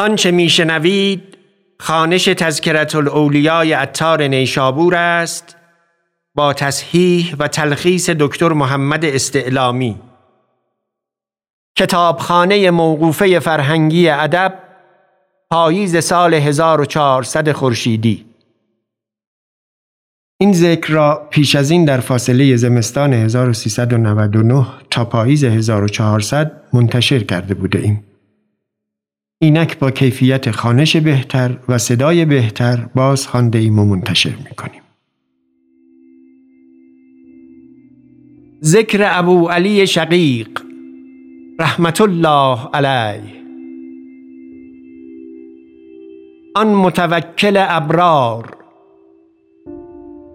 آنچه میشنوید خانش تذکرت الاولیای اتار نیشابور است با تصحیح و تلخیص دکتر محمد استعلامی کتابخانه موقوفه فرهنگی ادب پاییز سال 1400 خورشیدی این ذکر را پیش از این در فاصله زمستان 1399 تا پاییز 1400 منتشر کرده بوده ایم. اینک با کیفیت خانش بهتر و صدای بهتر باز خانده ایم و منتشر می کنیم. ذکر ابو علی شقیق رحمت الله علیه آن متوکل ابرار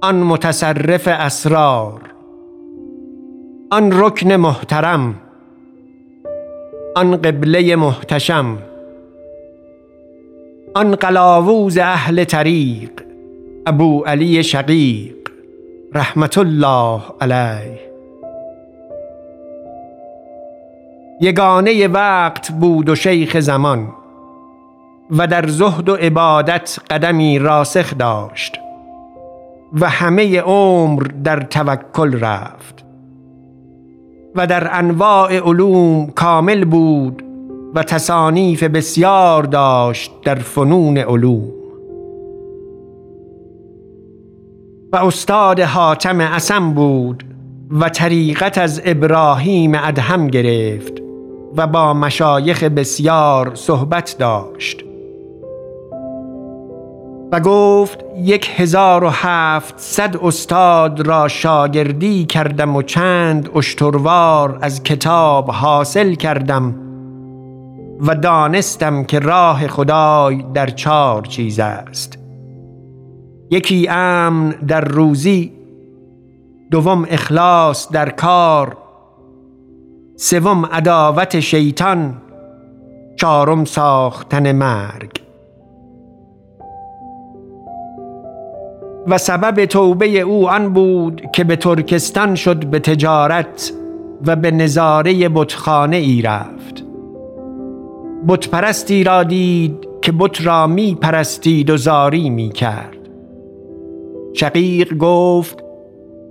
آن متصرف اسرار آن رکن محترم آن قبله محتشم آن قلاووز اهل طریق ابو علی شقیق رحمت الله علیه. یگانه وقت بود و شیخ زمان و در زهد و عبادت قدمی راسخ داشت و همه عمر در توکل رفت و در انواع علوم کامل بود و تصانیف بسیار داشت در فنون علوم. و استاد حاتم اسم بود و طریقت از ابراهیم ادهم گرفت و با مشایخ بسیار صحبت داشت. و گفت یک هزار و هفتصد استاد را شاگردی کردم و چند اشتروار از کتاب حاصل کردم و دانستم که راه خدای در چهار چیز است. یکی امن در روزی دوم اخلاص در کار سوم عداوت شیطان چهارم ساختن مرگ. و سبب توبه او آن بود که به ترکستان شد به تجارت و به نظاره بتخانه ای رفت. بتپرستی را دید که بت را می پرستید و زاری می کرد. شقیق گفت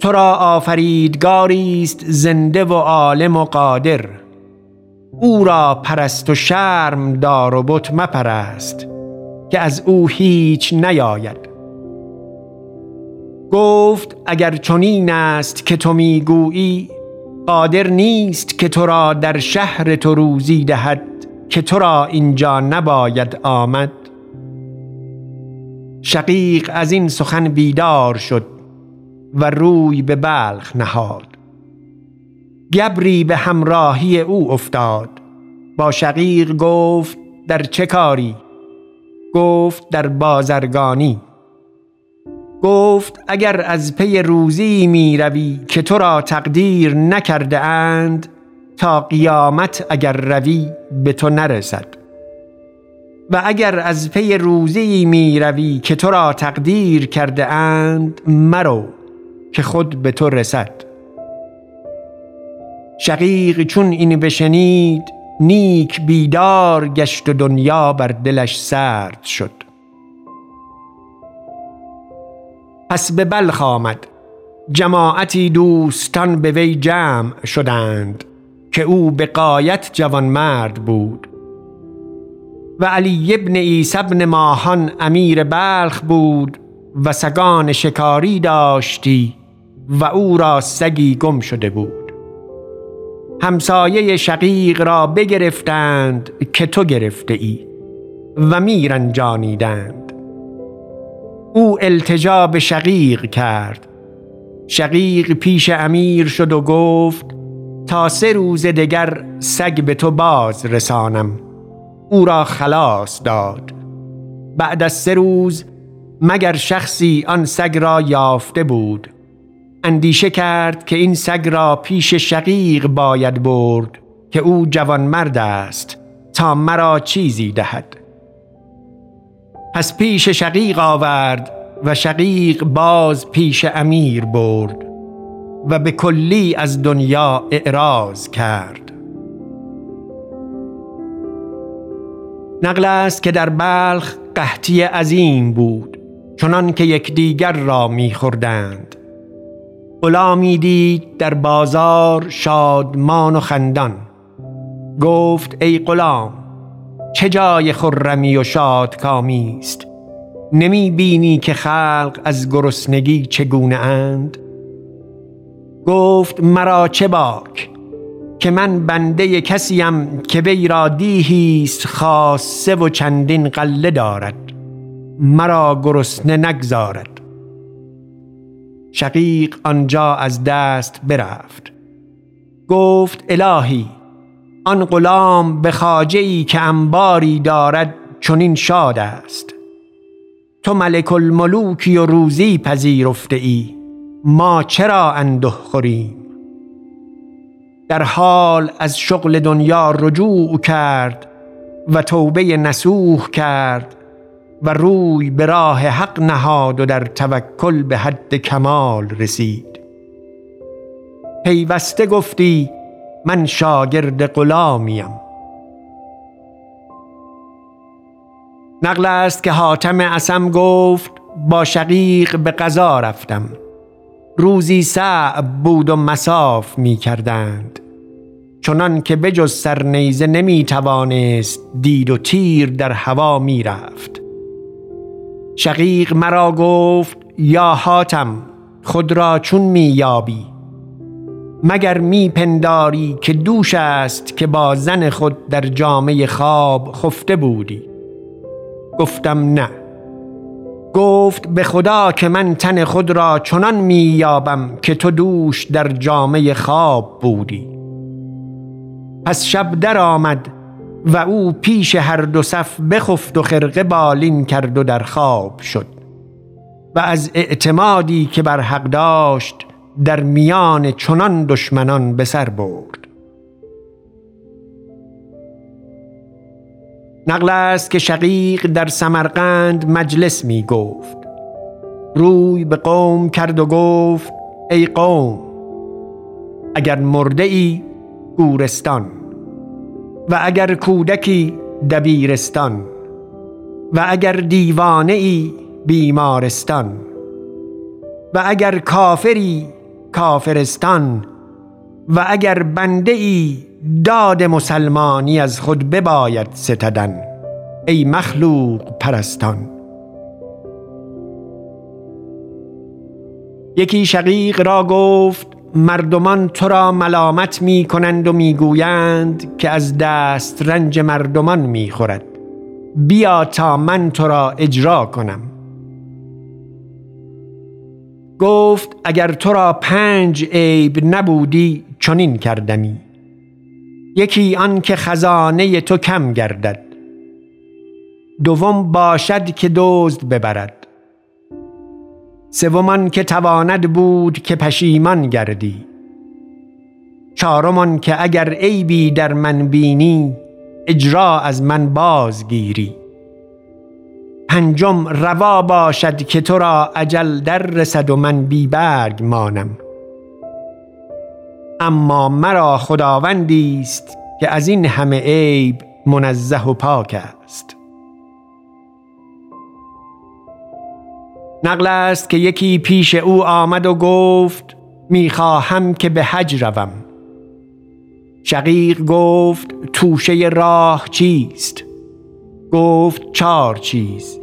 تو را آفریدگاری است زنده و عالم و قادر. او را پرست و شرم دار و بت مپرست که از او هیچ نیاید. گفت اگر چنین است که تو می‌گویی قادر نیست که تو را در شهر تو روزی دهد. که تو را اینجا نباید آمد. شقیق از این سخن بیدار شد و روی به بلخ نهاد. گبری به همراهی او افتاد. با شقیق گفت در چه کاری؟ گفت در بازرگانی. گفت اگر از پی روزی می روی که تو را تقدیر نکرده اند تا قیامت اگر روی به تو نرسد. و اگر از پی روزی می روی که تو را تقدیر کرده اند مرو که خود به تو رسد. شقیق چون این بشنید نیک بیدار گشت و دنیا بر دلش سرد شد. پس به بلخ آمد. جماعتی دوستان به وی جمع شدند. که او به قایت جوانمرد بود. و علی ابن عیسی ابن ماهان امیر بلخ بود و سگان شکاری داشتی و او را سگی گم شده بود. همسایه شقیق را بگرفتند که تو گرفته ای و میرنجانیدند. او التجا به شقیق کرد. شقیق پیش امیر شد و گفت تا سه روز دگر سگ به تو باز رسانم. او را خلاص داد. بعد از سه روز مگر شخصی آن سگ را یافته بود؟ اندیشه کرد که این سگ را پیش شقیق باید برد که او جوانمرد است تا مرا چیزی دهد. پس پیش شقیق آورد و شقیق باز پیش امیر برد. و به کلی از دنیا اعراض کرد. نقل است که در بلخ قحطی عظیم بود چنان که یکدیگر را میخوردند. غلامی دید در بازار شادمان و خندان. گفت ای غلام چه جای خرمی و شادکامی است؟ نمی بینی که خلق از گرسنگی چگونه اند؟ گفت مرا چه باک که من بنده کسیم که وی را دیهیست خاصه و چندین قله دارد مرا گرسنه نگذارد. شقیق آنجا از دست برفت. گفت الهی آن غلام به خاجه که انباری دارد چنین شاد است. تو ملک الملوکی و روزی پذیرفته ای. ما چرا انده خوریم؟ در حال از شغل دنیا رجوع کرد و توبه نسوح کرد و روی به راه حق نهاد و در توکل به حد کمال رسید. پیوسته گفتی من شاگرد غلامیم. نقل است که حاتم اسم گفت با شقیق به قضا رفتم. روزی صعب بود و مساف می کردند. چنان که بجز سرنیزه نمی توانست دید و تیر در هوا می رفت. شقیق مرا گفت یا حاتم خود را چون می یابی؟ مگر می پنداری که دوش است که با زن خود در جامعه خواب خفته بودی؟ گفتم نه. گفت به خدا که من تن خود را چنان می یابم که تو دوش در جامعه خواب بودی. پس شب در آمد و او پیش هر دو صف بخفت و خرقه بالین کرد و در خواب شد و از اعتمادی که بر حق داشت در میان چنان دشمنان به سر برد. نقل است که شقیق در سمرقند مجلس می گفت. روی به قوم کرد و گفت ای قوم اگر مرده ای گورستان و اگر کودکی دبیرستان و اگر دیوانه ای بیمارستان و اگر کافری کافرستان و اگر بنده ای داد مسلمانی از خود بباید ستدن ای مخلوق پرستان. یکی شقیق را گفت مردمان تو را ملامت می کنند و می گویند که از دست رنج مردمان می خورد. بیا تا من تو را اجرا کنم. گفت اگر تو را پنج عیب نبودی چنین کردمی. یکی آن که خزانه تو کم گردد دوم باشد که دزد ببرد سومان که تواند بود که پشیمان گردی چهارمان که اگر عیبی در من بینی اجرا از من بازگیری پنجم روا باشد که تو را عجل در رسد و من بی برگ مانم. اما مرا خداوندی است که از این همه عیب منزه و پاک است. نقل است که یکی پیش او آمد و گفت می‌خواهم که به حج روم. شقیق گفت توشه راه چیست؟ گفت چار چیز.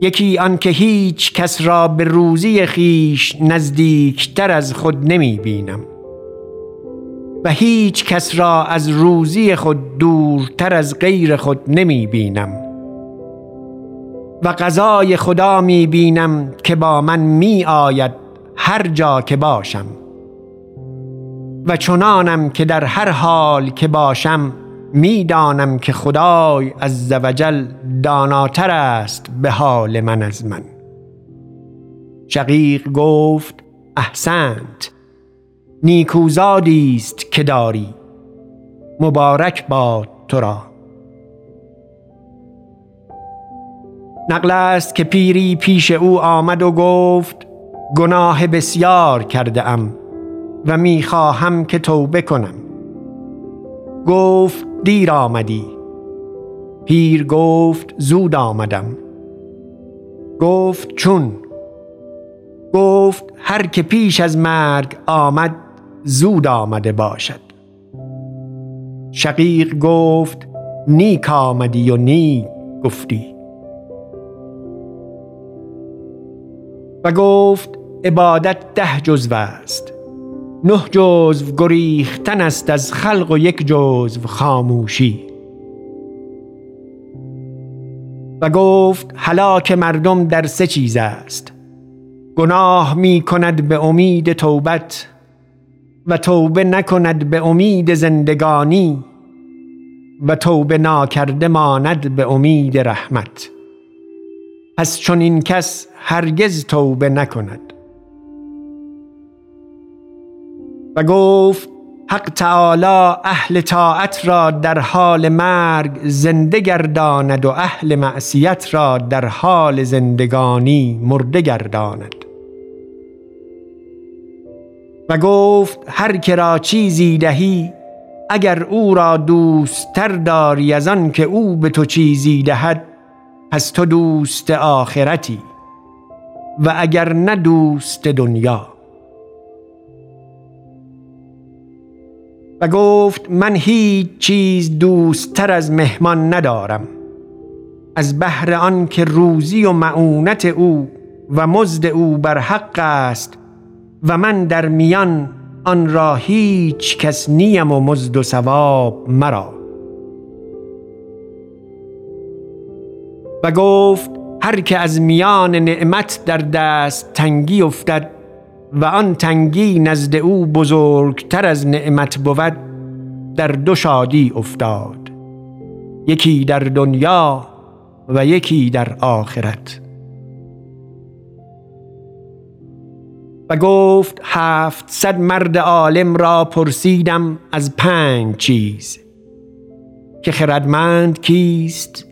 یکی آنکه هیچ کس را به روزی خیش نزدیکتر از خود نمی بینم و هیچ کس را از روزی خود دورتر از غیر خود نمی بینم. و قضای خدا می بینم که با من می آید هر جا که باشم. و چنانم که در هر حال که باشم می‌دانم که خدای از زوجل داناتر است به حال من از من. شقیق گفت احسنت. نیکوزادی است که داری. مبارک باد تو را. نقل است که پیری پیش او آمد و گفت گناه بسیار کرده ام و می‌خواهم که توبه کنم. گفت دیر آمدی. پیر گفت زود آمدم. گفت چون؟ گفت هر که پیش از مرگ آمد زود آمده باشد. شقیق گفت نیک آمدی و نیک گفتی. و گفت عبادت ده جزو است. نه جزو گریختن است از خلق و یک جزو خاموشی. و گفت هلاک مردم در سه چیز است. گناه می کند به امید توبت و توبه نکند به امید زندگانی و توبه ناکرده ماند به امید رحمت. پس چون این کس هرگز توبه نکند. و گفت حق تعالی اهل طاعت را در حال مرگ زنده گرداند و اهل معصیت را در حال زندگانی مرده گرداند. و گفت هر که را چیزی دهی اگر او را دوستتر داری از آن که او به تو چیزی دهد پس تو دوست آخرتی و اگر نه دوست دنیا. و گفت من هیچ چیز دوستتر از مهمان ندارم از بهر آن که روزی و معونت او و مزد او بر حق است. و من در میان آن را هیچ کس نیم و مزد و ثواب مرا. و گفت هر که از میان نعمت در دست تنگی افتد و آن تنگی نزد او بزرگتر از نعمت بود در دو شادی افتاد یکی در دنیا و یکی در آخرت. و گفت هفتصد مرد عالم را پرسیدم از پنج چیز. که خردمند کیست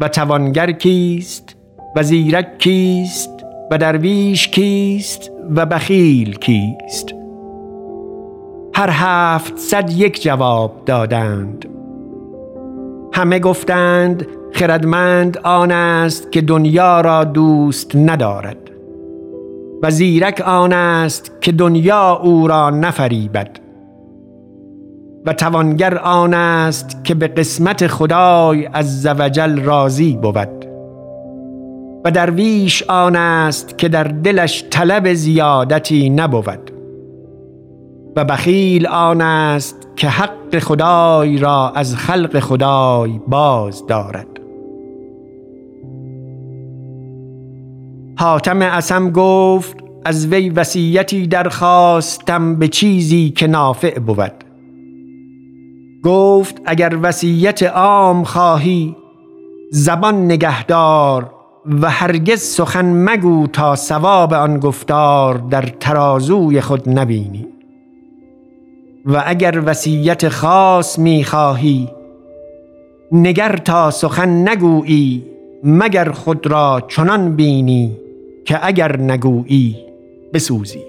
و توانگر کیست و زیرک کیست و درویش کیست و بخیل کیست. هر هفتصد یک جواب دادند. همه گفتند خردمند آن است که دنیا را دوست ندارد. و زیرک آن است که دنیا او را نفریبد. و توانگر آن است که به قسمت خدای از زوجل راضی بود. و درویش آن است که در دلش طلب زیادتی نبود. و بخیل آن است که حق خدای را از خلق خدای باز دارد. حاتم اسم گفت از وی وصیتی درخواستم به چیزی که نافع بود. گفت اگر وصیت عام خواهی زبان نگهدار و هرگز سخن مگو تا ثواب آن گفتار در ترازوی خود نبینی. و اگر وصیت خاص می خواهی نگر تا سخن نگویی مگر خود را چنان بینی. که اگر نگویی بسوزی.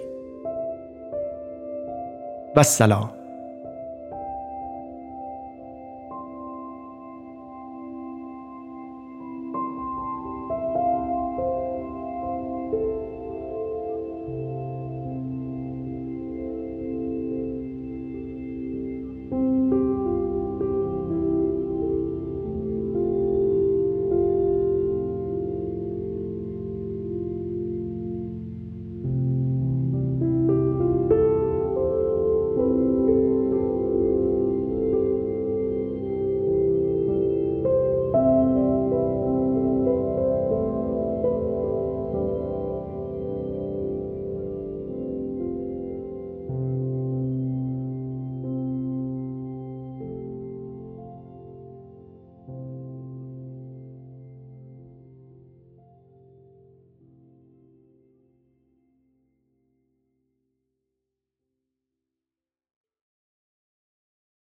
و سلام